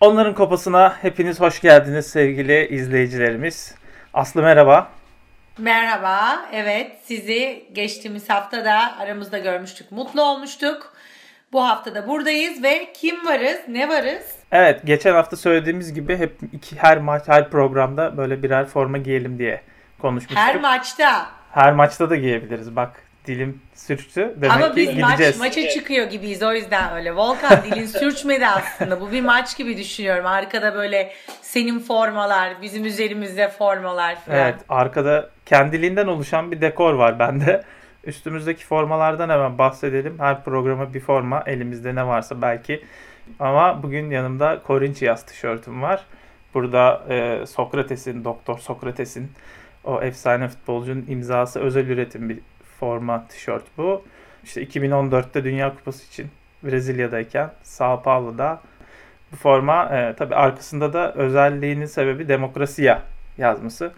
Onların kopasına hepiniz hoş geldiniz sevgili izleyicilerimiz. Aslı merhaba. Merhaba. Evet sizi geçtiğimiz hafta da aramızda görmüştük. Mutlu olmuştuk. Bu hafta da buradayız ve kim varız, ne varız? Evet geçen hafta söylediğimiz gibi hep iki, her maç her programda böyle birer forma giyelim diye konuşmuştuk. Her maçta. Her maçta da giyebiliriz bak dilim sürçtü. Demek Ama biz maç, gideceğiz. maça çıkıyor gibiyiz o yüzden öyle. Volkan dilin sürçmedi aslında. Bu bir maç gibi düşünüyorum. Arkada böyle senin formalar, bizim üzerimizde formalar falan. Evet arkada kendiliğinden oluşan bir dekor var bende. Üstümüzdeki formalardan hemen bahsedelim. Her programa bir forma elimizde ne varsa belki. Ama bugün yanımda Corinthians tişörtüm var. Burada e, Sokrates'in, Doktor Sokrates'in o efsane futbolcunun imzası özel üretim bir forma tişört bu. İşte 2014'te Dünya Kupası için Brezilya'dayken Sao Paulo'da bu forma e, tabi arkasında da özelliğinin sebebi demokrasiya yazması.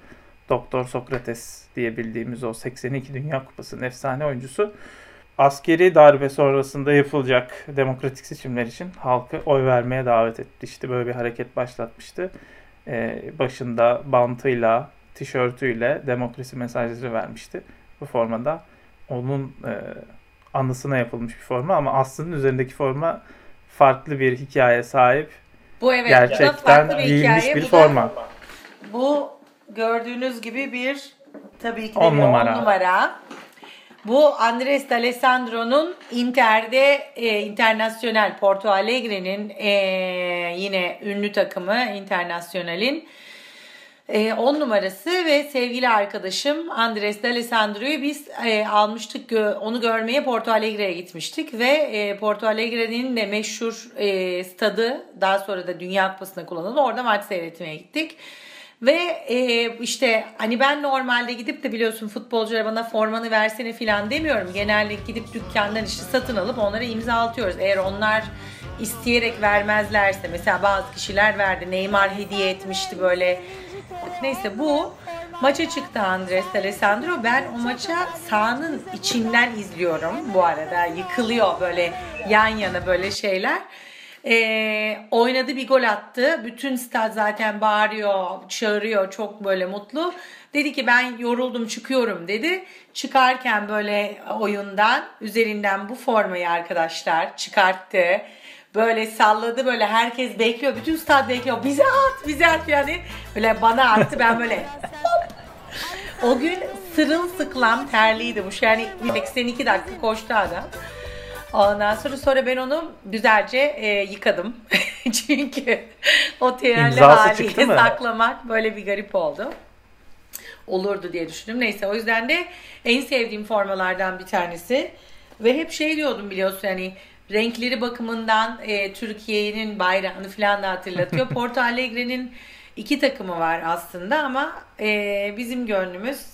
Doktor Sokrates diye bildiğimiz o 82 Dünya Kupası'nın efsane oyuncusu askeri darbe sonrasında yapılacak demokratik seçimler için halkı oy vermeye davet etti. İşte böyle bir hareket başlatmıştı. Ee, başında bantıyla, tişörtüyle demokrasi mesajları vermişti. Bu formada onun e, anısına yapılmış bir forma ama aslında üzerindeki forma farklı bir hikaye sahip. Bu evet. bu da Gerçekten farklı bir giyilmiş hikaye. bir Bu da- forma. Bu gördüğünüz gibi bir tabii ki de On bir numara. on numara. Bu Andres D'Alessandro'nun Inter'de e, Internasyonel Porto Alegre'nin e, yine ünlü takımı Internasyonel'in 10 numarası ve sevgili arkadaşım Andres D'Alessandro'yu biz e, almıştık. Onu görmeye Porto Alegre'ye gitmiştik ve e, Porto Alegre'nin de meşhur e, stadı daha sonra da Dünya Kupası'nda kullanıldı. Orada maç seyretmeye gittik. Ve e, işte hani ben normalde gidip de biliyorsun futbolculara bana formanı versene falan demiyorum. Genelde gidip dükkandan işte satın alıp onlara imzalatıyoruz. Eğer onlar isteyerek vermezlerse mesela bazı kişiler verdi. Neymar hediye etmişti böyle. Neyse bu maça çıktı Andres D'Alessandro. Ben o maça sahanın içinden izliyorum bu arada. Yıkılıyor böyle yan yana böyle şeyler. Ee, oynadı bir gol attı. Bütün stad zaten bağırıyor, çağırıyor. Çok böyle mutlu. Dedi ki ben yoruldum çıkıyorum dedi. Çıkarken böyle oyundan üzerinden bu formayı arkadaşlar çıkarttı. Böyle salladı böyle herkes bekliyor. Bütün stad bekliyor. Bize at bize at yani. Böyle bana attı ben böyle hop. O gün sırılsıklam terliydi bu. Yani 82 dakika koştu adam. Ondan sonra sonra ben onu güzelce e, yıkadım. Çünkü o terli haliyle saklamak böyle bir garip oldu. Olurdu diye düşündüm. Neyse o yüzden de en sevdiğim formalardan bir tanesi. Ve hep şey diyordum biliyorsun hani renkleri bakımından e, Türkiye'nin bayrağını falan da hatırlatıyor. Porto Alegre'nin iki takımı var aslında ama e, bizim gönlümüz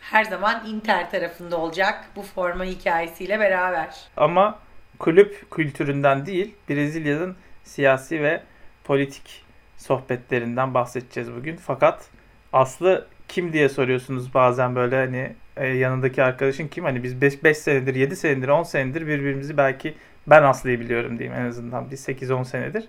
her zaman Inter tarafında olacak bu forma hikayesiyle beraber. Ama kulüp kültüründen değil, Brezilya'nın siyasi ve politik sohbetlerinden bahsedeceğiz bugün. Fakat Aslı kim diye soruyorsunuz bazen böyle hani e, yanındaki arkadaşın kim? Hani biz 5 senedir, 7 senedir, 10 senedir birbirimizi belki ben Aslı'yı biliyorum diyeyim en azından bir 8-10 senedir.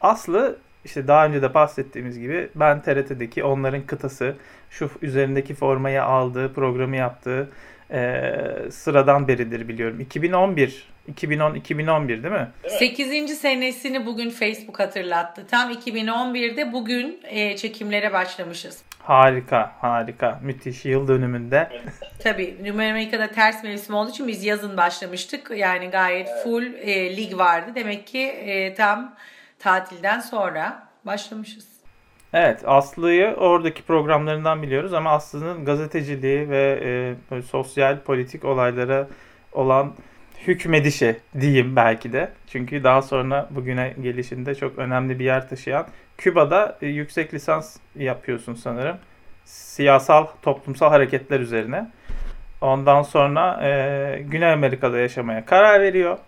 Aslı işte daha önce de bahsettiğimiz gibi ben TRT'deki onların kıtası şu üzerindeki formayı aldığı, programı yaptığı e, sıradan beridir biliyorum. 2011, 2010-2011 değil mi? 8. senesini bugün Facebook hatırlattı. Tam 2011'de bugün e, çekimlere başlamışız. Harika, harika. Müthiş yıl dönümünde. Tabii Numara Amerika'da ters mevsim olduğu için biz yazın başlamıştık. Yani gayet full e, lig vardı. Demek ki e, tam tatilden sonra başlamışız. Evet, Aslı'yı oradaki programlarından biliyoruz ama Aslı'nın gazeteciliği ve e, sosyal politik olaylara olan hükmedişi diyeyim belki de. Çünkü daha sonra bugüne gelişinde çok önemli bir yer taşıyan Küba'da e, yüksek lisans yapıyorsun sanırım. Siyasal, toplumsal hareketler üzerine. Ondan sonra e, Güney Amerika'da yaşamaya karar veriyor.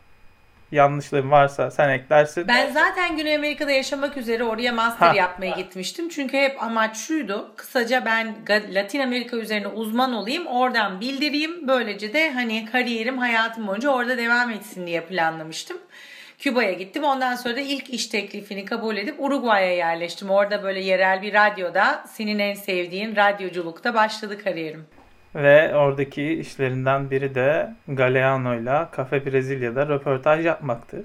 Yanlışlığım varsa sen eklersin. Ben zaten Güney Amerika'da yaşamak üzere oraya master Ha. yapmaya gitmiştim. Çünkü hep amaç şuydu. Kısaca ben Latin Amerika üzerine uzman olayım. Oradan bildireyim. Böylece de hani kariyerim hayatım boyunca orada devam etsin diye planlamıştım. Küba'ya gittim. Ondan sonra da ilk iş teklifini kabul edip Uruguay'a yerleştim. Orada böyle yerel bir radyoda senin en sevdiğin radyoculukta başladı kariyerim. Ve oradaki işlerinden biri de Galeano'yla Cafe Brezilya'da röportaj yapmaktı.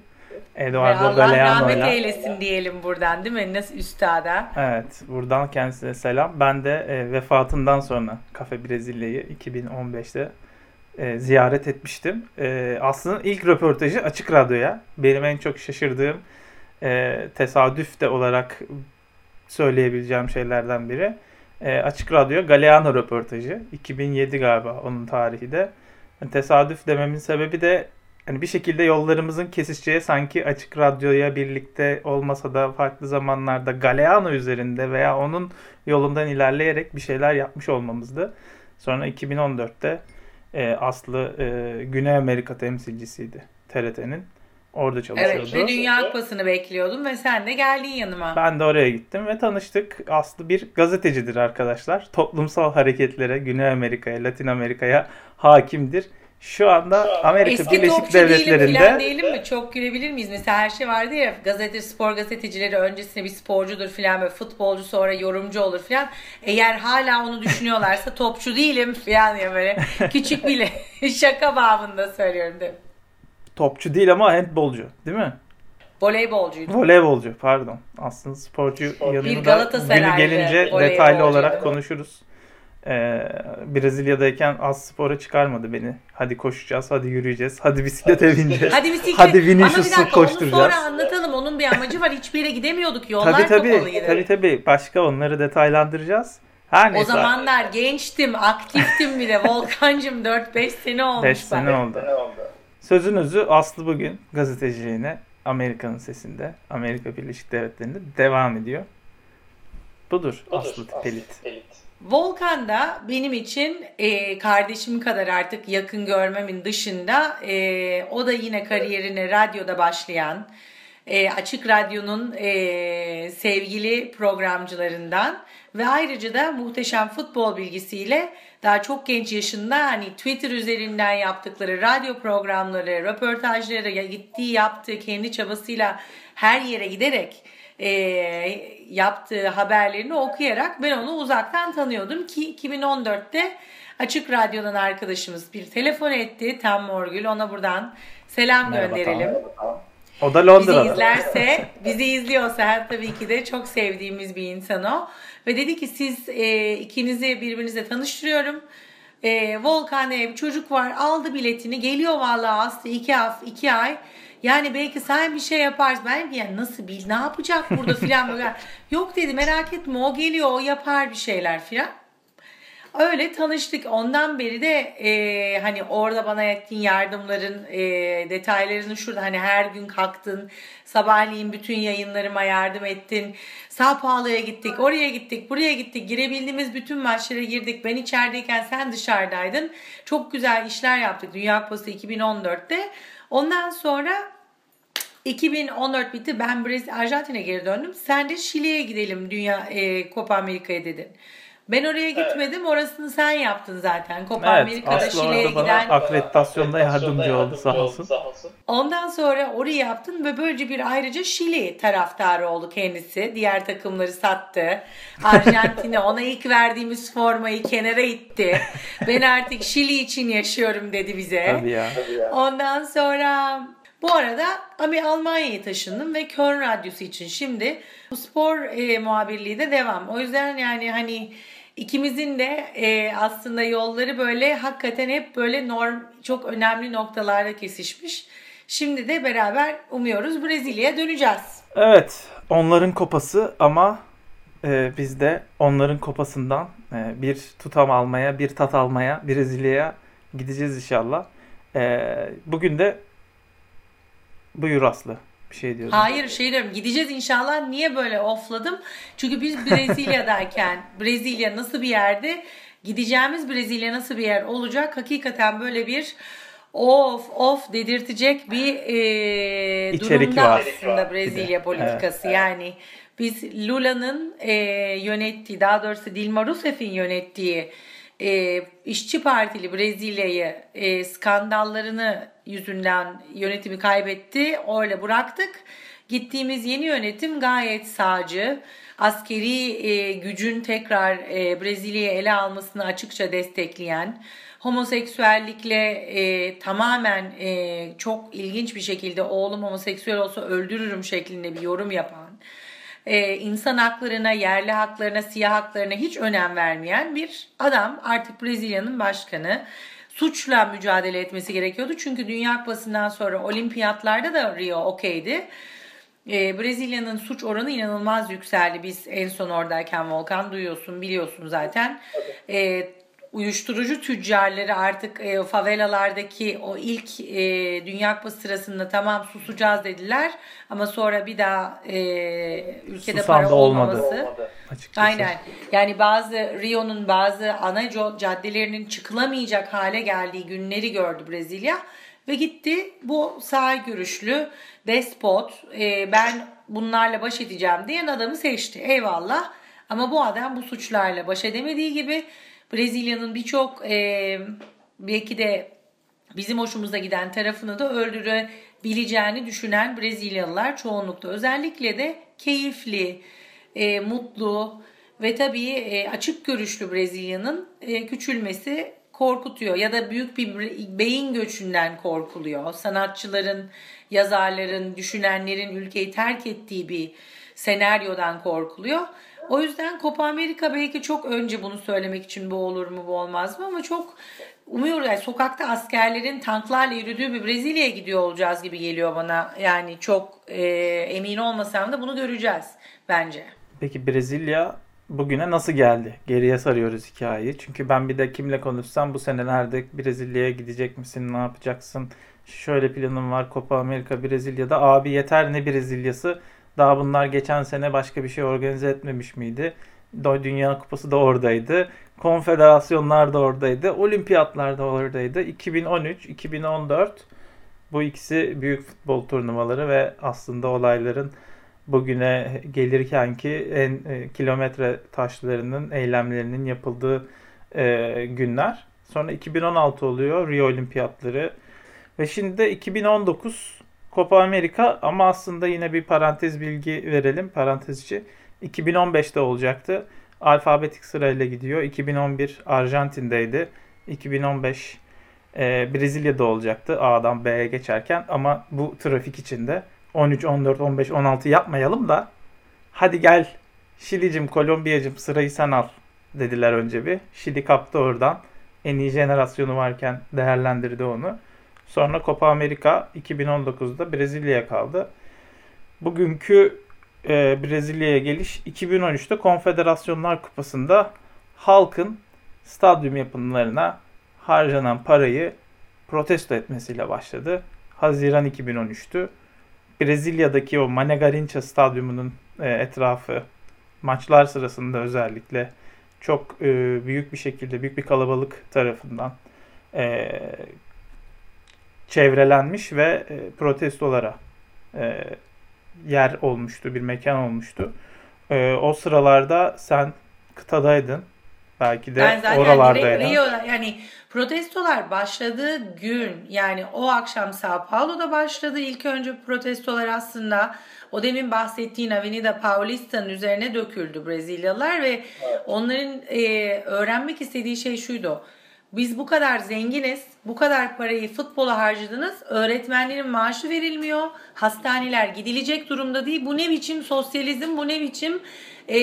Eduardo Allah Galeano'yla. rahmet eylesin diyelim buradan değil mi? Nasıl üstada? Evet. Buradan kendisine selam. Ben de e, vefatından sonra Cafe Brezilya'yı 2015'te e, ziyaret etmiştim. E, aslında ilk röportajı Açık Radyo'ya. Benim en çok şaşırdığım e, tesadüf de olarak söyleyebileceğim şeylerden biri. E, Açık Radyo Galeano röportajı. 2007 galiba onun tarihi de. Yani tesadüf dememin sebebi de hani bir şekilde yollarımızın kesişeceği sanki Açık Radyo'ya birlikte olmasa da farklı zamanlarda Galeano üzerinde veya onun yolundan ilerleyerek bir şeyler yapmış olmamızdı. Sonra 2014'te e, Aslı e, Güney Amerika temsilcisiydi TRT'nin. Orada çalışıyordu. Evet ve Dünya Kupası'nı bekliyordum ve sen de geldin yanıma. Ben de oraya gittim ve tanıştık. Aslı bir gazetecidir arkadaşlar. Toplumsal hareketlere, Güney Amerika'ya, Latin Amerika'ya hakimdir. Şu anda Amerika Eski Birleşik Devletleri'nde... Eski değilim mi? Çok gülebilir miyiz? Mesela her şey vardı ya gazete, spor gazetecileri öncesinde bir sporcudur filan böyle futbolcu sonra yorumcu olur filan. Eğer hala onu düşünüyorlarsa topçu değilim filan ya böyle küçük bile şaka babında söylüyorum değil mi? Topçu değil ama handbolcu değil mi? Voleybolcuydu. Voleybolcu pardon. Aslında sporcu Spor. yanında da günü gelince detaylı olarak konuşuruz. Ee, Brezilya'dayken az spora çıkarmadı beni. Hadi koşacağız, hadi yürüyeceğiz, hadi bisiklete bineceğiz. hadi bisiklet. Hadi Vinicius'u koşturacağız. Onu sonra anlatalım. Onun bir amacı var. Hiçbir yere gidemiyorduk. Yollar tabii, tabii, kapalıydı. Tabii tabii. Başka onları detaylandıracağız. Her neyse. O zamanlar gençtim, aktiftim bile. Volkancım 4-5 sene olmuş. 5 sene oldu. Sözünüzü Aslı bugün gazeteciliğine Amerika'nın sesinde, Amerika Birleşik Devletleri'nde devam ediyor. Budur, Budur Aslı Pelit. Pelit. Volkan da benim için e, kardeşim kadar artık yakın görmemin dışında e, o da yine kariyerine radyoda başlayan e, Açık Radyo'nun e, sevgili programcılarından ve ayrıca da muhteşem futbol bilgisiyle daha çok genç yaşında hani Twitter üzerinden yaptıkları radyo programları, röportajları, gittiği yaptığı kendi çabasıyla her yere giderek e, yaptığı haberlerini okuyarak ben onu uzaktan tanıyordum ki 2014'te Açık Radyo'dan arkadaşımız bir telefon etti Tam Morgül ona buradan selam Merhaba, gönderelim. Tamam. O da Londra'da. Bizi izlerse, bizi izliyorsa tabii ki de çok sevdiğimiz bir insan o. Ve dedi ki siz e, ikinizi birbirinizle tanıştırıyorum. E, Volkan bir çocuk var aldı biletini geliyor vallahi Aslı iki, hafta, iki ay. Yani belki sen bir şey yaparsın. Ben yani nasıl bil ne yapacak burada filan böyle. Yok dedi merak etme o geliyor o yapar bir şeyler filan. Öyle tanıştık. Ondan beri de e, hani orada bana ettiğin yardımların e, detaylarını şurada hani her gün kalktın. Sabahleyin bütün yayınlarıma yardım ettin. Sağ Paulo'ya gittik, oraya gittik, buraya gittik. Girebildiğimiz bütün maçlara girdik. Ben içerideyken sen dışarıdaydın. Çok güzel işler yaptık Dünya Kupası 2014'te. Ondan sonra 2014 bitti. Ben Brezilya, Arjantin'e geri döndüm. Sen de Şili'ye gidelim Dünya e, Copa Amerika'ya dedin. Ben oraya gitmedim. Evet. Orasını sen yaptın zaten. Copa evet, Amerika'da Şile'ye giden. akreditasyonda yardımcı oldu sağ olsun. Ondan sonra orayı yaptın ve böylece bir ayrıca Şili taraftarı oldu kendisi. Diğer takımları sattı. Arjantin'e ona ilk verdiğimiz formayı kenara itti. ben artık Şili için yaşıyorum dedi bize. Tabii ya. Ondan sonra bu arada abi Almanya'ya taşındım ve Köln Radyosu için şimdi bu spor e, muhabirliği de devam. O yüzden yani hani ikimizin de e, aslında yolları böyle hakikaten hep böyle norm çok önemli noktalarda kesişmiş. Şimdi de beraber umuyoruz Brezilya'ya döneceğiz. Evet onların kopası ama e, biz de onların kopasından e, bir tutam almaya, bir tat almaya Brezilya'ya gideceğiz inşallah. E, bugün de Buyur Aslı. Bir şey diyordum. Hayır şey diyorum gideceğiz inşallah. Niye böyle ofladım? Çünkü biz Brezilya'dayken Brezilya nasıl bir yerde gideceğimiz Brezilya nasıl bir yer olacak? Hakikaten böyle bir of of dedirtecek bir e, durumda var. aslında Brezilya politikası. Evet. Yani biz Lula'nın e, yönettiği daha doğrusu Dilma Rousseff'in yönettiği e, işçi partili Brezilya'yı e, skandallarını yüzünden yönetimi kaybetti. Öyle bıraktık. Gittiğimiz yeni yönetim gayet sağcı. Askeri e, gücün tekrar e, Brezilya'yı ele almasını açıkça destekleyen, homoseksüellikle e, tamamen e, çok ilginç bir şekilde oğlum homoseksüel olsa öldürürüm şeklinde bir yorum yapan, e, insan haklarına, yerli haklarına, siyah haklarına hiç önem vermeyen bir adam artık Brezilya'nın başkanı. Suçla mücadele etmesi gerekiyordu çünkü Dünya Kupası'ndan sonra olimpiyatlarda da Rio okeydi. E, Brezilya'nın suç oranı inanılmaz yükseldi. Biz en son oradayken Volkan duyuyorsun, biliyorsun zaten. E, uyuşturucu tüccarları artık e, favelalardaki o ilk e, Dünya Kupası sırasında tamam susacağız dediler ama sonra bir daha e, ülkede Susam para da olmadı. olmaması. Açıkçası. Aynen. Yani bazı Rio'nun bazı ana caddelerinin çıkılamayacak hale geldiği günleri gördü Brezilya ve gitti bu sağ görüşlü despot e, ben bunlarla baş edeceğim diyen adamı seçti. Eyvallah. Ama bu adam bu suçlarla baş edemediği gibi Brezilya'nın birçok e, belki de bizim hoşumuza giden tarafını da öldürebileceğini düşünen Brezilyalılar çoğunlukta. Özellikle de keyifli, e, mutlu ve tabii e, açık görüşlü Brezilya'nın e, küçülmesi korkutuyor ya da büyük bir beyin göçünden korkuluyor. Sanatçıların, yazarların, düşünenlerin ülkeyi terk ettiği bir senaryodan korkuluyor. O yüzden Copa Amerika belki çok önce bunu söylemek için bu olur mu bu olmaz mı ama çok umuyoruz yani sokakta askerlerin tanklarla yürüdüğü bir Brezilya'ya gidiyor olacağız gibi geliyor bana. Yani çok e, emin olmasam da bunu göreceğiz bence. Peki Brezilya bugüne nasıl geldi? Geriye sarıyoruz hikayeyi. Çünkü ben bir de kimle konuşsam bu senelerde Brezilya'ya gidecek misin? Ne yapacaksın? Şöyle planım var. Copa Amerika Brezilya'da. Abi yeter ne Brezilya'sı? Daha bunlar geçen sene başka bir şey organize etmemiş miydi? Dünya Kupası da oradaydı. Konfederasyonlar da oradaydı. Olimpiyatlar da oradaydı. 2013, 2014 bu ikisi büyük futbol turnuvaları ve aslında olayların bugüne gelirken ki en e, kilometre taşlarının eylemlerinin yapıldığı e, günler. Sonra 2016 oluyor Rio Olimpiyatları ve şimdi de 2019 Copa Amerika ama aslında yine bir parantez bilgi verelim parantez içi. 2015'te olacaktı. Alfabetik sırayla gidiyor. 2011 Arjantin'deydi. 2015 e, Brezilya'da olacaktı A'dan B'ye geçerken ama bu trafik içinde 13, 14, 15, 16 yapmayalım da hadi gel Şili'cim, Kolombiya'cım sırayı sen al dediler önce bir. Şili kaptı oradan. En iyi jenerasyonu varken değerlendirdi onu. Sonra Copa Amerika 2019'da Brezilya'ya kaldı. Bugünkü e, Brezilya'ya geliş 2013'te Konfederasyonlar Kupası'nda halkın stadyum yapımlarına harcanan parayı protesto etmesiyle başladı. Haziran 2013'tü. Brezilya'daki o Mané Garrincha stadyumunun e, etrafı maçlar sırasında özellikle çok e, büyük bir şekilde büyük bir kalabalık tarafından e, çevrelenmiş ve e, protestolara e, yer olmuştu, bir mekan olmuştu. E, o sıralarda sen kıtadaydın. Belki de Ben zaten oralardaydın. direkt Rio yani protestolar başladığı gün yani o akşam Sao Paulo'da başladı. İlk önce protestolar aslında o demin bahsettiğin Avenida Paulista'nın üzerine döküldü Brezilyalılar ve onların e, öğrenmek istediği şey şuydu. Biz bu kadar zenginiz, bu kadar parayı futbola harcadınız, öğretmenlerin maaşı verilmiyor, hastaneler gidilecek durumda değil. Bu ne biçim sosyalizm, bu ne biçim e,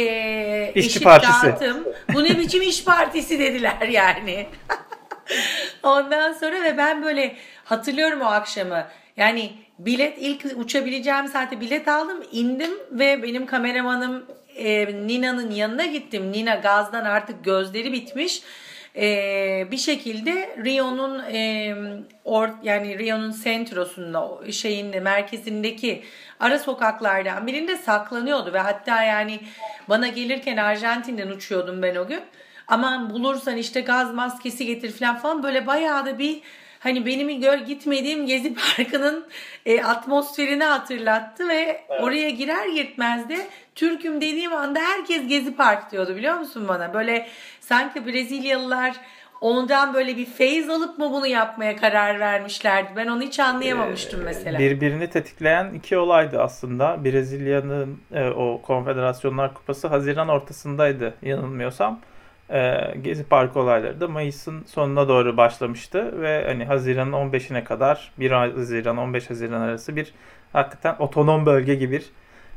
İşçi eşit partisi. dağıtım, bu ne biçim iş partisi dediler yani. Ondan sonra ve ben böyle hatırlıyorum o akşamı. Yani bilet ilk uçabileceğim saate bilet aldım, indim ve benim kameramanım e, Nina'nın yanına gittim. Nina gazdan artık gözleri bitmiş. E, bir şekilde Rio'nun e, or, yani Rio'nun sentrosunda şeyin merkezindeki ara sokaklardan birinde saklanıyordu ve hatta yani bana gelirken Arjantin'den uçuyordum ben o gün. Aman bulursan işte gaz maskesi getir falan falan böyle bayağı da bir hani benim gör gitmediğim Gezi Parkı'nın e, atmosferini hatırlattı ve evet. oraya girer gitmez de Türk'üm dediğim anda herkes Gezi Park diyordu biliyor musun bana? Böyle sanki Brezilyalılar ondan böyle bir feyiz alıp mı bunu yapmaya karar vermişlerdi? Ben onu hiç anlayamamıştım mesela. Birbirini tetikleyen iki olaydı aslında. Brezilya'nın e, o Konfederasyonlar Kupası Haziran ortasındaydı yanılmıyorsam. E, Gezi Parkı olayları da Mayıs'ın sonuna doğru başlamıştı ve hani Haziran'ın 15'ine kadar 1 Haziran 15 Haziran arası bir hakikaten otonom bölge gibi bir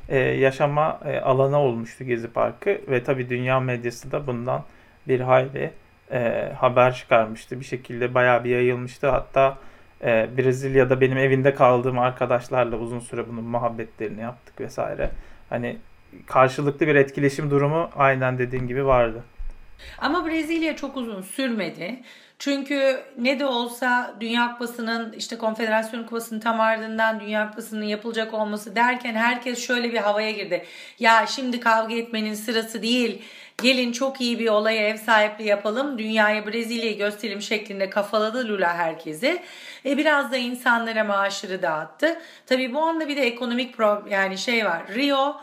e, yaşama e, alanı olmuştu Gezi Parkı ve tabii dünya medyası da bundan bir hayli e, haber çıkarmıştı. Bir şekilde bayağı bir yayılmıştı. Hatta e, Brezilya'da benim evinde kaldığım arkadaşlarla uzun süre bunun muhabbetlerini yaptık vesaire. Hani karşılıklı bir etkileşim durumu aynen dediğin gibi vardı. Ama Brezilya çok uzun sürmedi. Çünkü ne de olsa Dünya Kupası'nın işte Konfederasyon Kupası'nın tam ardından Dünya Kupası'nın yapılacak olması derken herkes şöyle bir havaya girdi. Ya şimdi kavga etmenin sırası değil. Gelin çok iyi bir olaya ev sahipliği yapalım. Dünyaya Brezilya'yı gösterelim şeklinde kafaladı Lula herkesi. E biraz da insanlara maaşları dağıttı. Tabii bu anda bir de ekonomik pro yani şey var. Rio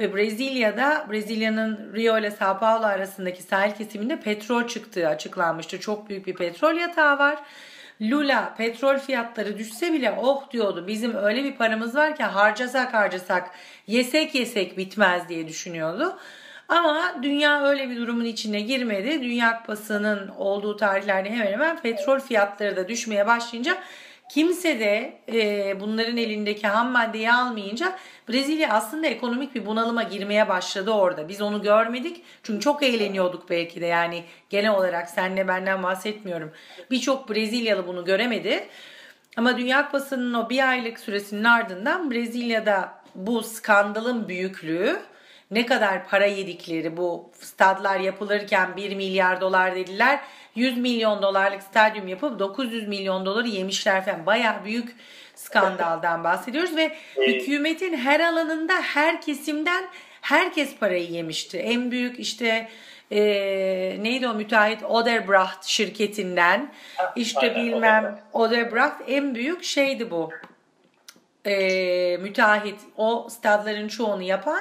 ve Brezilya'da Brezilya'nın Rio ile Sao Paulo arasındaki sahil kesiminde petrol çıktığı açıklanmıştı. Çok büyük bir petrol yatağı var. Lula petrol fiyatları düşse bile oh diyordu bizim öyle bir paramız var ki harcasak harcasak yesek yesek bitmez diye düşünüyordu. Ama dünya öyle bir durumun içine girmedi. Dünya Kupası'nın olduğu tarihlerde hemen hemen petrol fiyatları da düşmeye başlayınca kimse de e, bunların elindeki ham maddeyi almayınca Brezilya aslında ekonomik bir bunalıma girmeye başladı orada. Biz onu görmedik çünkü çok eğleniyorduk belki de yani genel olarak senle benden bahsetmiyorum. Birçok Brezilyalı bunu göremedi. Ama Dünya Kupası'nın o bir aylık süresinin ardından Brezilya'da bu skandalın büyüklüğü ne kadar para yedikleri bu stadlar yapılırken 1 milyar dolar dediler. 100 milyon dolarlık stadyum yapıp 900 milyon doları yemişler falan. Baya büyük skandaldan bahsediyoruz ve hükümetin her alanında her kesimden herkes parayı yemişti. En büyük işte e, neydi o müteahhit? Oderbrecht şirketinden. İşte bilmem Oderbrecht en büyük şeydi bu. E, müteahhit. O stadların çoğunu yapan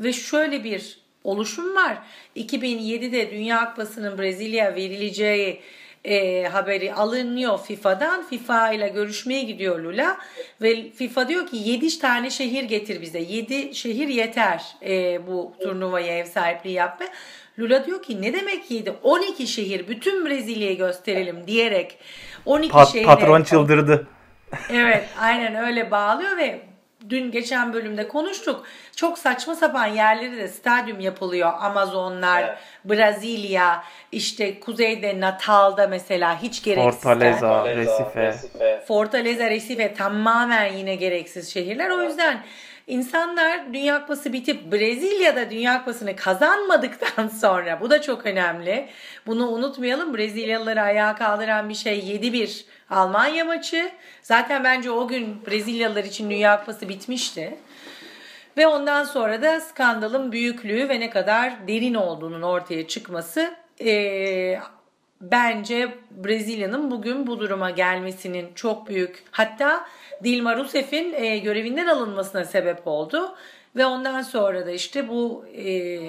ve şöyle bir oluşum var. 2007'de Dünya Kupası'nın Brezilya verileceği e, haberi alınıyor FIFA'dan. FIFA ile görüşmeye gidiyor Lula ve FIFA diyor ki 7 tane şehir getir bize. 7 şehir yeter e, bu turnuvaya ev sahipliği yapma. Lula diyor ki ne demek 7? 12 şehir bütün Brezilya'yı gösterelim diyerek 12 Pat, şehre... Patron çıldırdı. evet aynen öyle bağlıyor ve dün geçen bölümde konuştuk. Çok saçma sapan yerleri de stadyum yapılıyor. Amazonlar, evet. Brezilya, işte kuzeyde Natal'da mesela hiç gereksiz. Fortaleza, Recife. Fortaleza, Recife tamamen yine gereksiz şehirler. O yüzden insanlar Dünya Kupası bitip Brezilya'da Dünya Kupası'nı kazanmadıktan sonra bu da çok önemli. Bunu unutmayalım. Brezilyalıları ayağa kaldıran bir şey 7-1 Almanya maçı. Zaten bence o gün Brezilyalılar için Dünya Kupası bitmişti. Ve ondan sonra da skandalın büyüklüğü ve ne kadar derin olduğunun ortaya çıkması e, bence Brezilya'nın bugün bu duruma gelmesinin çok büyük hatta Dilma Rousseff'in e, görevinden alınmasına sebep oldu. Ve ondan sonra da işte bu e,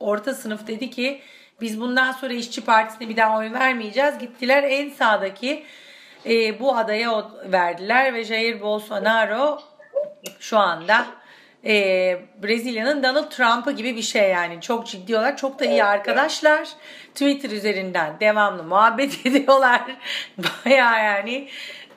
orta sınıf dedi ki biz bundan sonra işçi partisine bir daha oy vermeyeceğiz. Gittiler en sağdaki e, bu adaya verdiler ve Jair Bolsonaro şu anda e, Brezilya'nın Donald Trump'ı gibi bir şey yani çok ciddi olarak çok da iyi arkadaşlar Twitter üzerinden devamlı muhabbet ediyorlar baya yani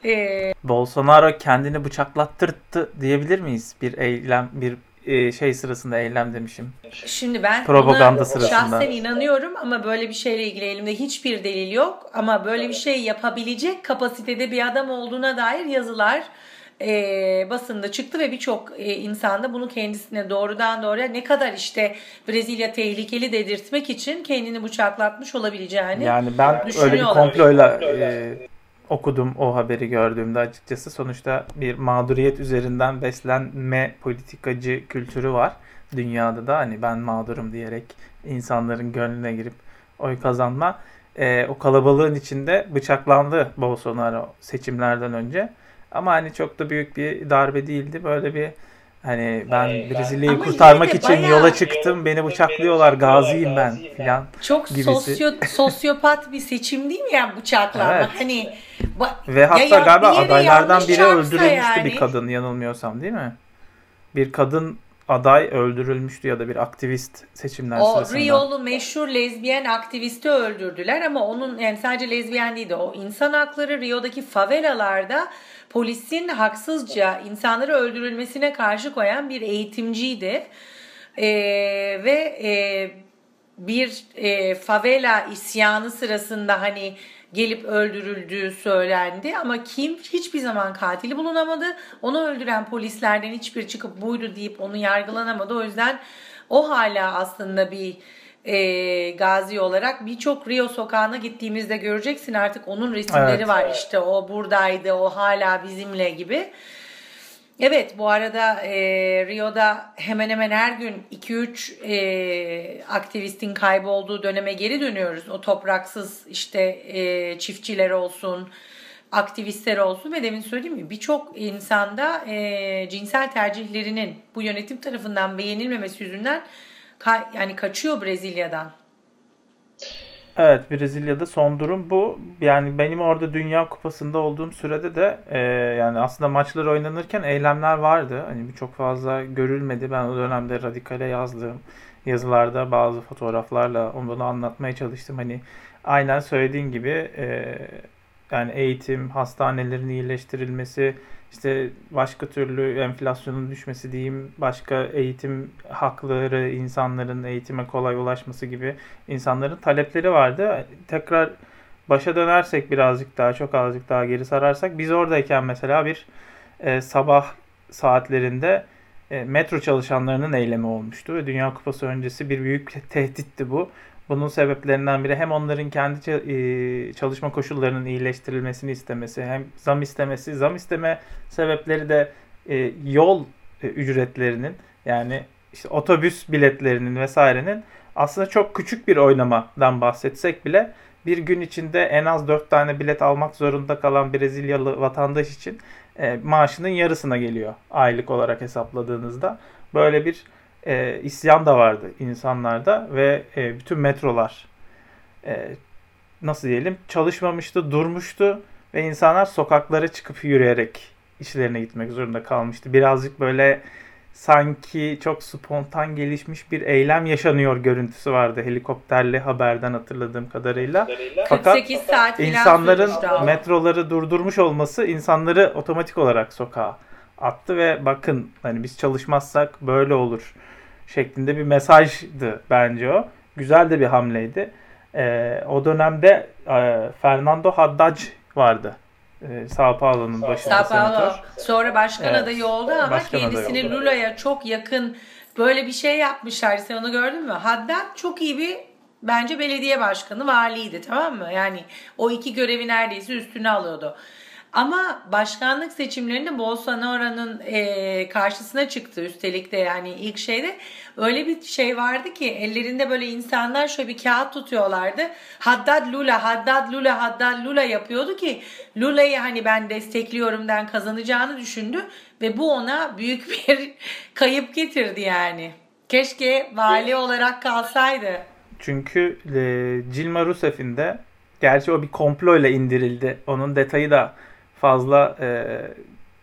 e... Bolsonaro kendini bıçaklattırdı diyebilir miyiz bir eylem bir e, şey sırasında eylem demişim. Şimdi ben propaganda sırasında. şahsen inanıyorum ama böyle bir şeyle ilgili elimde hiçbir delil yok. Ama böyle bir şey yapabilecek kapasitede bir adam olduğuna dair yazılar e, basında çıktı ve birçok e, insan da bunu kendisine doğrudan doğruya ne kadar işte Brezilya tehlikeli dedirtmek için kendini bıçaklatmış olabileceğini Yani ben öyle bir komployla e, okudum o haberi gördüğümde açıkçası. Sonuçta bir mağduriyet üzerinden beslenme politikacı kültürü var dünyada da. Hani ben mağdurum diyerek insanların gönlüne girip oy kazanma. e, o kalabalığın içinde bıçaklandı Bolsonaro seçimlerden önce. Ama hani çok da büyük bir darbe değildi. Böyle bir hani ben Ee, Brezilya'yı kurtarmak için bayağı- yola çıktım. Beni bıçaklıyorlar. Gaziyim ben filan. Çok gibisi. sosyo, sosyopat bir seçim değil mi yani bıçaklama? Evet. Hani ba- Ve hatta ya- galiba bir adaylardan biri öldürülmüştü yani. bir kadın yanılmıyorsam değil mi? Bir kadın aday öldürülmüştü ya da bir aktivist seçimler O sırasında. Riyolu meşhur lezbiyen aktivisti öldürdüler ama onun yani sadece lezbiyen değildi. O insan hakları Rio'daki favelalarda polisin haksızca insanları öldürülmesine karşı koyan bir eğitimciydi. Ee, ve e, bir e, favela isyanı sırasında hani gelip öldürüldüğü söylendi ama kim hiçbir zaman katili bulunamadı. Onu öldüren polislerden hiçbir çıkıp buydu deyip onu yargılanamadı. O yüzden o hala aslında bir e, gazi olarak birçok Rio sokağına gittiğimizde göreceksin artık onun resimleri Evet. var. İşte o buradaydı, o hala bizimle gibi. Evet bu arada e, Rio'da hemen hemen her gün 2-3 e, aktivistin kaybolduğu döneme geri dönüyoruz. O topraksız işte e, çiftçiler olsun, aktivistler olsun ve demin söylediğim gibi birçok insanda e, cinsel tercihlerinin bu yönetim tarafından beğenilmemesi yüzünden ka- yani kaçıyor Brezilya'dan. Evet Brezilya'da son durum bu. Yani benim orada Dünya Kupası'nda olduğum sürede de e, yani aslında maçlar oynanırken eylemler vardı. Hani çok fazla görülmedi. Ben o dönemde Radikal'e yazdığım yazılarda bazı fotoğraflarla onu anlatmaya çalıştım. Hani aynen söylediğin gibi e, yani eğitim, hastanelerin iyileştirilmesi, işte başka türlü enflasyonun düşmesi diyeyim, başka eğitim hakları, insanların eğitime kolay ulaşması gibi insanların talepleri vardı. Tekrar başa dönersek birazcık daha, çok azıcık daha geri sararsak biz oradayken mesela bir e, sabah saatlerinde e, metro çalışanlarının eylemi olmuştu ve Dünya Kupası öncesi bir büyük tehditti bu. Bunun sebeplerinden biri hem onların kendi e, çalışma koşullarının iyileştirilmesini istemesi, hem zam istemesi. Zam isteme sebepleri de e, yol e, ücretlerinin yani işte otobüs biletlerinin vesairenin aslında çok küçük bir oynamadan bahsetsek bile bir gün içinde en az 4 tane bilet almak zorunda kalan Brezilyalı vatandaş için maaşının yarısına geliyor aylık olarak hesapladığınızda. Böyle bir e, isyan da vardı insanlarda ve e, bütün metrolar e, nasıl diyelim çalışmamıştı, durmuştu ve insanlar sokaklara çıkıp yürüyerek işlerine gitmek zorunda kalmıştı. Birazcık böyle sanki çok spontan gelişmiş bir eylem yaşanıyor görüntüsü vardı helikopterli haberden hatırladığım kadarıyla. Fakat 48 saat İnsanların metroları durdurmuş olması insanları otomatik olarak sokağa attı ve bakın hani biz çalışmazsak böyle olur şeklinde bir mesajdı bence o. Güzel de bir hamleydi. Ee, o dönemde e, Fernando Haddad vardı. Ee, Sao Paulo'nun başında Sao Paulo senatör. sonra başkan Evet, adayı oldu ama başkan kendisini oldu. Lula'ya çok yakın böyle bir şey yapmışlar. Sen onu gördün mü? Haddad çok iyi bir bence belediye başkanı, valiydi tamam mı? Yani o iki görevi neredeyse üstüne alıyordu. Ama başkanlık seçimlerinde Bolsonaro'nun e, karşısına çıktı. Üstelik de yani ilk şeyde öyle bir şey vardı ki ellerinde böyle insanlar şöyle bir kağıt tutuyorlardı. Haddad Lula, Haddad Lula, Haddad Lula yapıyordu ki Lula'yı hani ben destekliyorumdan kazanacağını düşündü ve bu ona büyük bir kayıp getirdi yani. Keşke vali olarak kalsaydı. Çünkü e, Dilma Rousseff'in de gerçi o bir komployla indirildi. Onun detayı da fazla e,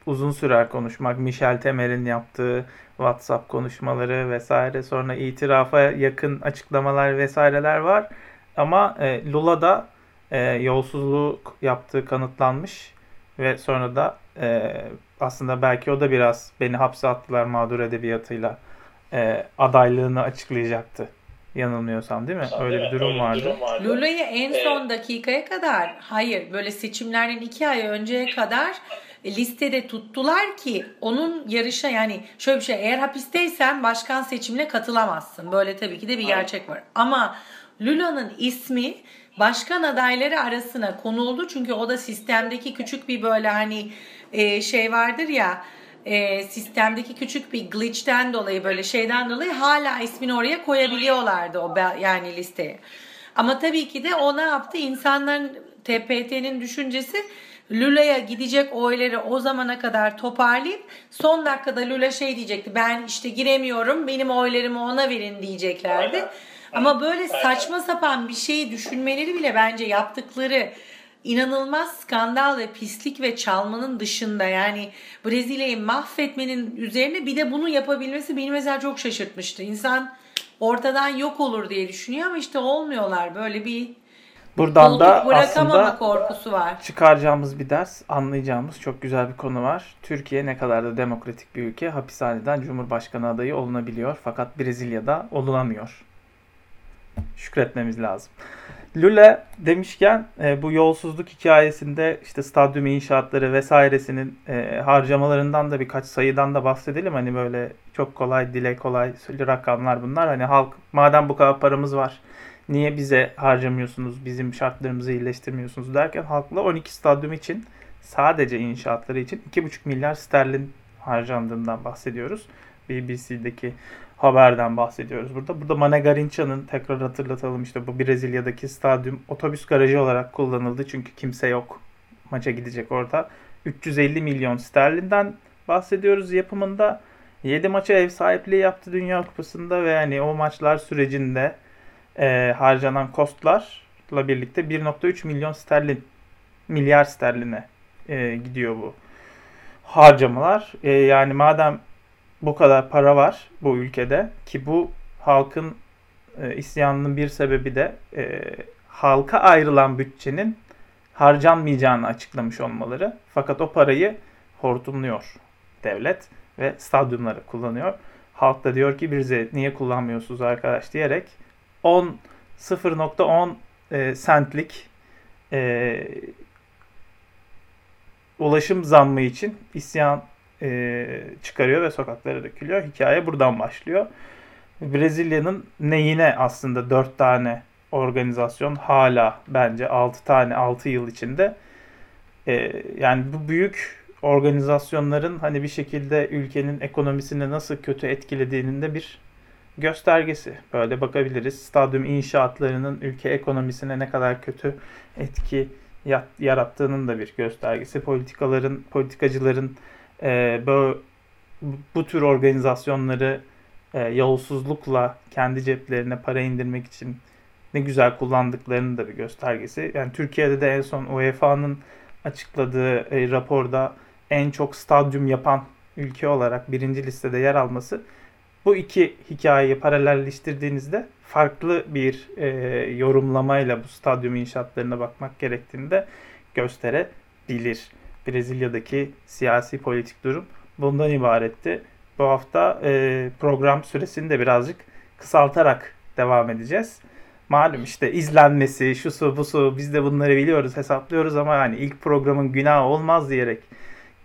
uzun sürer konuşmak. Michel Temer'in yaptığı WhatsApp konuşmaları vesaire sonra itirafa yakın açıklamalar vesaireler var. Ama e, Lula da e, yolsuzluk yaptığı kanıtlanmış ve sonra da e, aslında belki o da biraz beni hapse attılar mağdur edebiyatıyla e, adaylığını açıklayacaktı. Yanılmıyorsam değil mi? Öyle bir durum vardı. Lula'yı en son dakikaya kadar hayır böyle seçimlerden iki ay önceye kadar e, listede tuttular ki onun yarışa yani şöyle bir şey eğer hapisteysen başkan seçimine katılamazsın. Böyle tabii ki de bir gerçek var. Ama Lula'nın ismi başkan adayları arasına konuldu. Çünkü o da sistemdeki küçük bir böyle hani e, şey vardır ya e, sistemdeki küçük bir glitch'ten dolayı böyle şeyden dolayı hala ismini oraya koyabiliyorlardı o be- yani listeye. Ama tabii ki de o ne yaptı? İnsanların TPT'nin düşüncesi Lula'ya gidecek oyları o zamana kadar toparlayıp son dakikada Lula şey diyecekti. Ben işte giremiyorum benim oylarımı ona verin diyeceklerdi. Aynen. Ama böyle saçma sapan bir şeyi düşünmeleri bile bence yaptıkları inanılmaz skandal ve pislik ve çalmanın dışında yani Brezilya'yı mahvetmenin üzerine bir de bunu yapabilmesi beni mesela çok şaşırtmıştı. İnsan ortadan yok olur diye düşünüyor ama işte olmuyorlar. Böyle bir Buradan da aslında korkusu var. çıkaracağımız bir ders, anlayacağımız çok güzel bir konu var. Türkiye ne kadar da demokratik bir ülke hapishaneden Cumhurbaşkanı adayı olunabiliyor fakat Brezilya'da olunamıyor. Şükretmemiz lazım. Lula demişken e, bu yolsuzluk hikayesinde işte stadyum inşaatları vesairesinin e, harcamalarından da birkaç sayıdan da bahsedelim. Hani böyle çok kolay, dile kolay rakamlar bunlar. Hani halk madem bu kadar paramız var niye bize harcamıyorsunuz, bizim şartlarımızı iyileştirmiyorsunuz derken halkla 12 stadyum için sadece inşaatları için 2,5 milyar sterlin harcandığından bahsediyoruz. BBC'deki haberden bahsediyoruz burada. Burada Mane Garinça'nın tekrar hatırlatalım işte bu Brezilya'daki stadyum otobüs garajı olarak kullanıldı çünkü kimse yok maça gidecek orada. 350 milyon sterlinden bahsediyoruz yapımında. 7 maça ev sahipliği yaptı Dünya Kupası'nda ve yani o maçlar sürecinde e, harcanan kostlarla birlikte 1.3 milyon sterlin milyar sterline e, gidiyor bu harcamalar. E, yani madem bu kadar para var bu ülkede ki bu halkın e, isyanının bir sebebi de e, halka ayrılan bütçenin harcanmayacağını açıklamış olmaları. Fakat o parayı hortumluyor devlet ve stadyumları kullanıyor. Halk da diyor ki bize niye kullanmıyorsunuz arkadaş diyerek 10 0.10 e, sentlik e, ulaşım zammı için isyan e, çıkarıyor ve sokaklara dökülüyor. Hikaye buradan başlıyor. Brezilya'nın neyine aslında 4 tane organizasyon hala bence 6 tane 6 yıl içinde e, yani bu büyük organizasyonların hani bir şekilde ülkenin ekonomisini nasıl kötü etkilediğinin de bir göstergesi. Böyle bakabiliriz. Stadyum inşaatlarının ülke ekonomisine ne kadar kötü etki yarattığının da bir göstergesi. Politikaların, politikacıların e, böyle bu tür organizasyonları e, yolsuzlukla kendi ceplerine para indirmek için ne güzel kullandıklarının da bir göstergesi. Yani Türkiye'de de en son UEFA'nın açıkladığı e, raporda en çok stadyum yapan ülke olarak birinci listede yer alması bu iki hikayeyi paralelleştirdiğinizde farklı bir e, yorumlamayla bu stadyum inşaatlarına bakmak gerektiğini de gösterebilir. Brezilya'daki siyasi politik durum bundan ibaretti. Bu hafta e, program süresini de birazcık kısaltarak devam edeceğiz. Malum işte izlenmesi, şu su bu su biz de bunları biliyoruz, hesaplıyoruz ama yani ilk programın günahı olmaz diyerek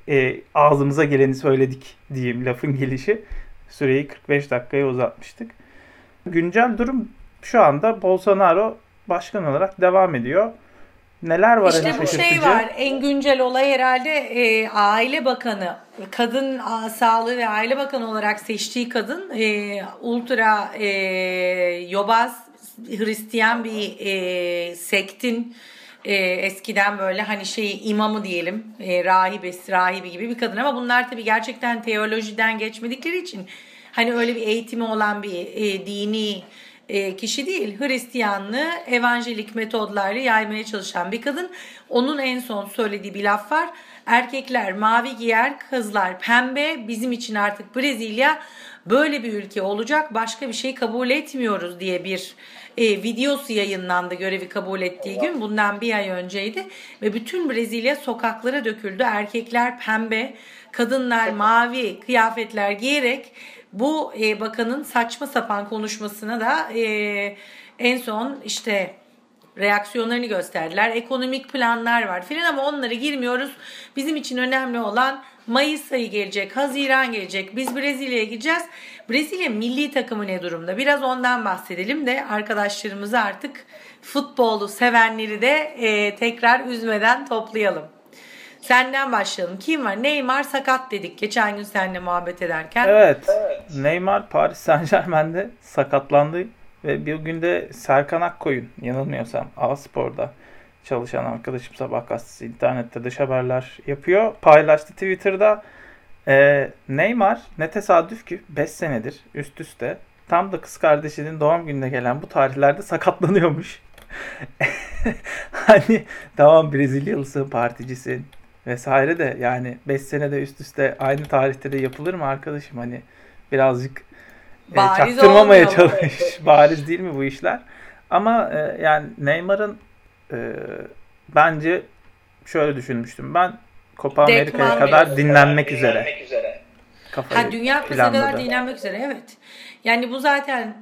e, ağzımıza geleni söyledik diyeyim lafın gelişi. Süreyi 45 dakikaya uzatmıştık. Güncel durum şu anda Bolsonaro başkan olarak devam ediyor. Neler var İşte bu şey var. En güncel olay herhalde e, Aile Bakanı, kadın a, sağlığı ve Aile Bakanı olarak seçtiği kadın e, ultra e, yobaz Hristiyan bir e, sektin e, eskiden böyle hani şey imamı diyelim e, rahibesi rahibi gibi bir kadın ama bunlar tabii gerçekten teolojiden geçmedikleri için hani öyle bir eğitimi olan bir e, dini kişi değil. Hristiyanlığı evangelik metodlarla yaymaya çalışan bir kadın. Onun en son söylediği bir laf var. Erkekler mavi giyer, kızlar pembe. Bizim için artık Brezilya böyle bir ülke olacak. Başka bir şey kabul etmiyoruz diye bir e, videosu yayınlandı görevi kabul ettiği gün. Bundan bir ay önceydi. Ve bütün Brezilya sokaklara döküldü. Erkekler pembe, kadınlar mavi kıyafetler giyerek bu e, bakanın saçma sapan konuşmasına da e, en son işte reaksiyonlarını gösterdiler. Ekonomik planlar var filan ama onlara girmiyoruz. Bizim için önemli olan Mayıs ayı gelecek, Haziran gelecek. Biz Brezilya'ya gideceğiz. Brezilya milli takımı ne durumda? Biraz ondan bahsedelim de arkadaşlarımızı artık futbolu sevenleri de e, tekrar üzmeden toplayalım. Senden başlayalım. Kim var? Neymar sakat dedik geçen gün seninle muhabbet ederken. Evet. Neymar Paris Saint Germain'de sakatlandı. Ve bir gün de Serkan Akkoyun yanılmıyorsam A Spor'da çalışan arkadaşım sabah gazetesi internette dış haberler yapıyor. Paylaştı Twitter'da. Ee, Neymar ne tesadüf ki 5 senedir üst üste tam da kız kardeşinin doğum gününe gelen bu tarihlerde sakatlanıyormuş. hani tamam Brezilyalısın, particisin vesaire de yani 5 senede üst üste aynı tarihte de yapılır mı arkadaşım hani birazcık e, çaktırmamaya çalış. Bariz değil mi bu işler? Ama e, yani Neymar'ın e, bence şöyle düşünmüştüm. Ben Copa Amerika'ya kadar dinlenmek üzere. Kafayı Ha Dünya Kupası'na kadar dinlenmek üzere evet. Yani bu zaten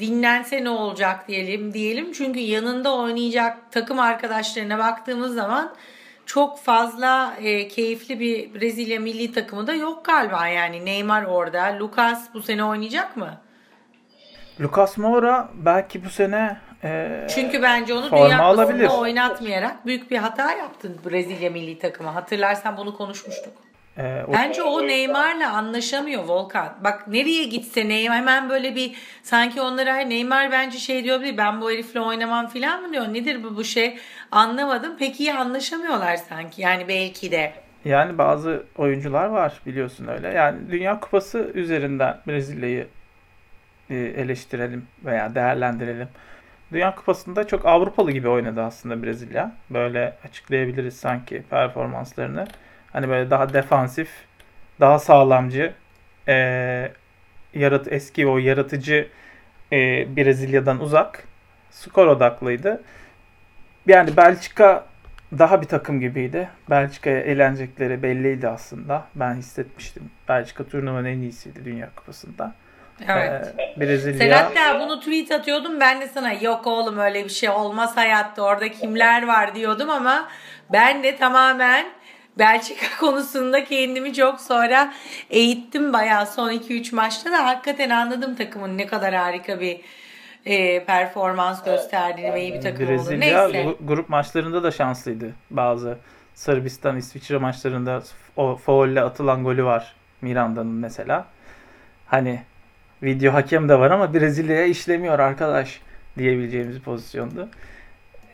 dinlense ne olacak diyelim diyelim. Çünkü yanında oynayacak takım arkadaşlarına baktığımız zaman çok fazla e, keyifli bir Brezilya milli takımı da yok galiba yani. Neymar orada. Lucas bu sene oynayacak mı? Lucas Moura belki bu sene e, Çünkü bence onu Dünya alabilir. Oynatmayarak büyük bir hata yaptın Brezilya milli takımı. Hatırlarsan bunu konuşmuştuk. E, o- Bence o Neymar'la anlaşamıyor Volkan. Bak nereye gitse Neymar hemen böyle bir sanki onlara Neymar bence şey diyor bir ben bu herifle oynamam falan mı diyor. Nedir bu bu şey anlamadım. Pek iyi anlaşamıyorlar sanki yani belki de. yani bazı oyuncular var biliyorsun öyle. Yani Dünya Kupası üzerinden Brezilya'yı e, eleştirelim veya değerlendirelim. Dünya Kupası'nda çok Avrupalı gibi oynadı aslında Brezilya. Böyle açıklayabiliriz sanki performanslarını. Hani böyle daha defansif, daha sağlamcı, e, yarat eski o yaratıcı e, Brezilya'dan uzak, skor odaklıydı. Yani Belçika daha bir takım gibiydi. Belçika'ya eğlenecekleri belliydi aslında. Ben hissetmiştim. Belçika turnuvanın en iyisiydi Dünya Kupası'nda. Evet. Ee, Brezilya Sen hatta bunu tweet atıyordun ben de sana yok oğlum öyle bir şey olmaz hayatta orada kimler var diyordum ama ben de tamamen Belçika konusunda kendimi çok sonra eğittim bayağı son 2-3 maçta da hakikaten anladım takımın ne kadar harika bir e, performans gösterdiğini ve iyi bir takım olduğunu. Neyse. grup maçlarında da şanslıydı. Bazı Sırbistan, İsviçre maçlarında o faulle atılan golü var Miranda'nın mesela. Hani video hakem de var ama Brezilya'ya işlemiyor arkadaş diyebileceğimiz bir pozisyondu.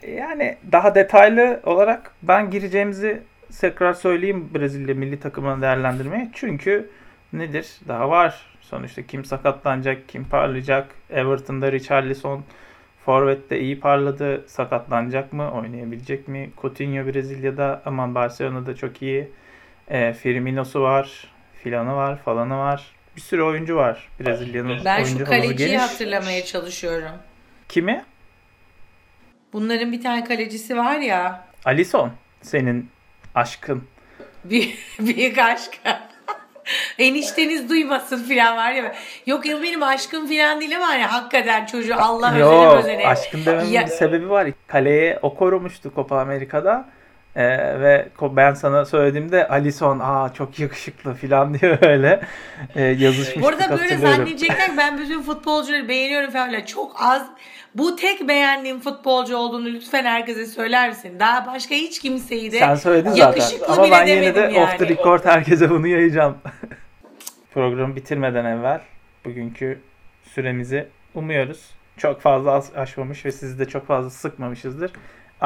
Yani daha detaylı olarak ben gireceğimizi tekrar söyleyeyim Brezilya milli takımını değerlendirmeye. Çünkü nedir? Daha var. Sonuçta kim sakatlanacak, kim parlayacak? Everton'da Richarlison Forvet'te iyi parladı. Sakatlanacak mı? Oynayabilecek mi? Coutinho Brezilya'da aman Barcelona'da çok iyi. E, Firmino'su var. Filan'ı var. Falan'ı var. Bir sürü oyuncu var Brezilya'nın. Ben oyuncu şu kaleciyi geniş. hatırlamaya çalışıyorum. Kimi? Bunların bir tane kalecisi var ya. Alisson. Senin aşkın. Bir, büyük aşk. Enişteniz duymasın filan var ya. Yok ya benim aşkım filan değil ama hani hakikaten çocuğu Allah özene özene. aşkın dememin Ya- bir sebebi var. Kaleye o korumuştu Copa Amerika'da. Ee, ve ben sana söylediğimde Alisson aa çok yakışıklı filan diye öyle e, yazışmıştık Burada böyle zannedecekler ben bütün futbolcuları beğeniyorum falan. Çok az bu tek beğendiğim futbolcu olduğunu lütfen herkese söyler misin? Daha başka hiç kimseyi de Sen söyledin zaten. yakışıklı Ama bile ben yine de demedim off the yani. record herkese bunu yayacağım. Programı bitirmeden evvel bugünkü süremizi umuyoruz. Çok fazla az aşmamış ve sizi de çok fazla sıkmamışızdır.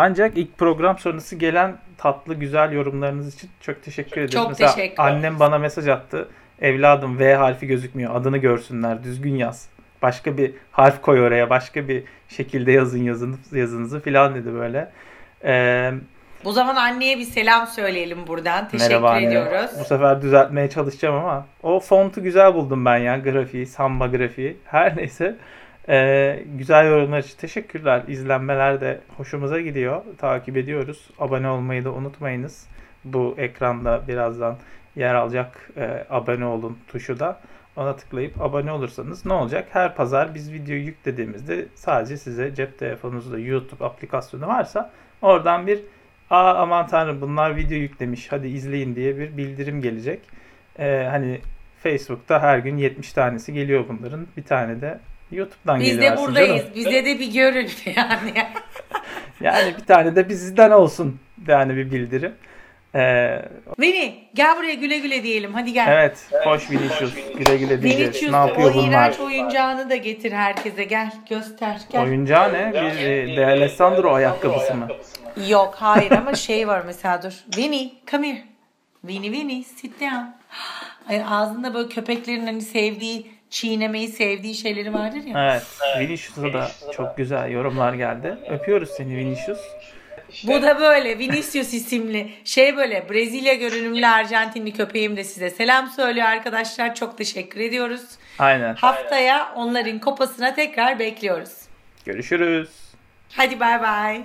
Ancak ilk program sonrası gelen tatlı güzel yorumlarınız için çok teşekkür ederim. Çok Mesela teşekkür. Annem bana mesaj attı. Evladım V harfi gözükmüyor. Adını görsünler. Düzgün yaz. Başka bir harf koy oraya. Başka bir şekilde yazın yazın yazınızı filan dedi böyle. Ee, Bu zaman anneye bir selam söyleyelim buradan. Teşekkür Merhaba anne. ediyoruz. Bu sefer düzeltmeye çalışacağım ama o fontu güzel buldum ben ya. Grafiği, samba grafiği. Her neyse. Ee, güzel yorumlar için teşekkürler. İzlenmeler de hoşumuza gidiyor. Takip ediyoruz. Abone olmayı da unutmayınız. Bu ekranda birazdan yer alacak e, abone olun tuşu da. Ona tıklayıp abone olursanız ne olacak? Her pazar biz videoyu yüklediğimizde sadece size cep telefonunuzda YouTube aplikasyonu varsa oradan bir Aa aman tanrım bunlar video yüklemiş hadi izleyin diye bir bildirim gelecek. Ee, hani Facebook'ta her gün 70 tanesi geliyor bunların. Bir tane de YouTube'dan Biz de buradayız. canım. Bize de bir görün yani. Yani bir tane de bizden olsun yani bir bildirim. Ee, Vini gel buraya güle güle diyelim. Hadi gel. evet, hoş Vinicius. Güle güle diyeceğiz. Vinicius Ne yapıyor o bunlar? iğrenç oyuncağını da getir herkese. Gel göster. Gel. Oyuncağı ne? Bir e, De Alessandro ayakkabısı mı? Yok hayır ama şey var mesela dur. Vinny come here. Vinny Vinny sit down. Ay, ağzında böyle köpeklerin hani sevdiği çiğnemeyi sevdiği şeyleri vardır ya. Evet. Vinicius'a da çok güzel yorumlar geldi. Öpüyoruz seni Vinicius. Bu da böyle Vinicius isimli şey böyle Brezilya görünümlü Arjantinli köpeğim de size selam söylüyor arkadaşlar. Çok teşekkür ediyoruz. Aynen. Haftaya onların kopasına tekrar bekliyoruz. Görüşürüz. Hadi bay bay.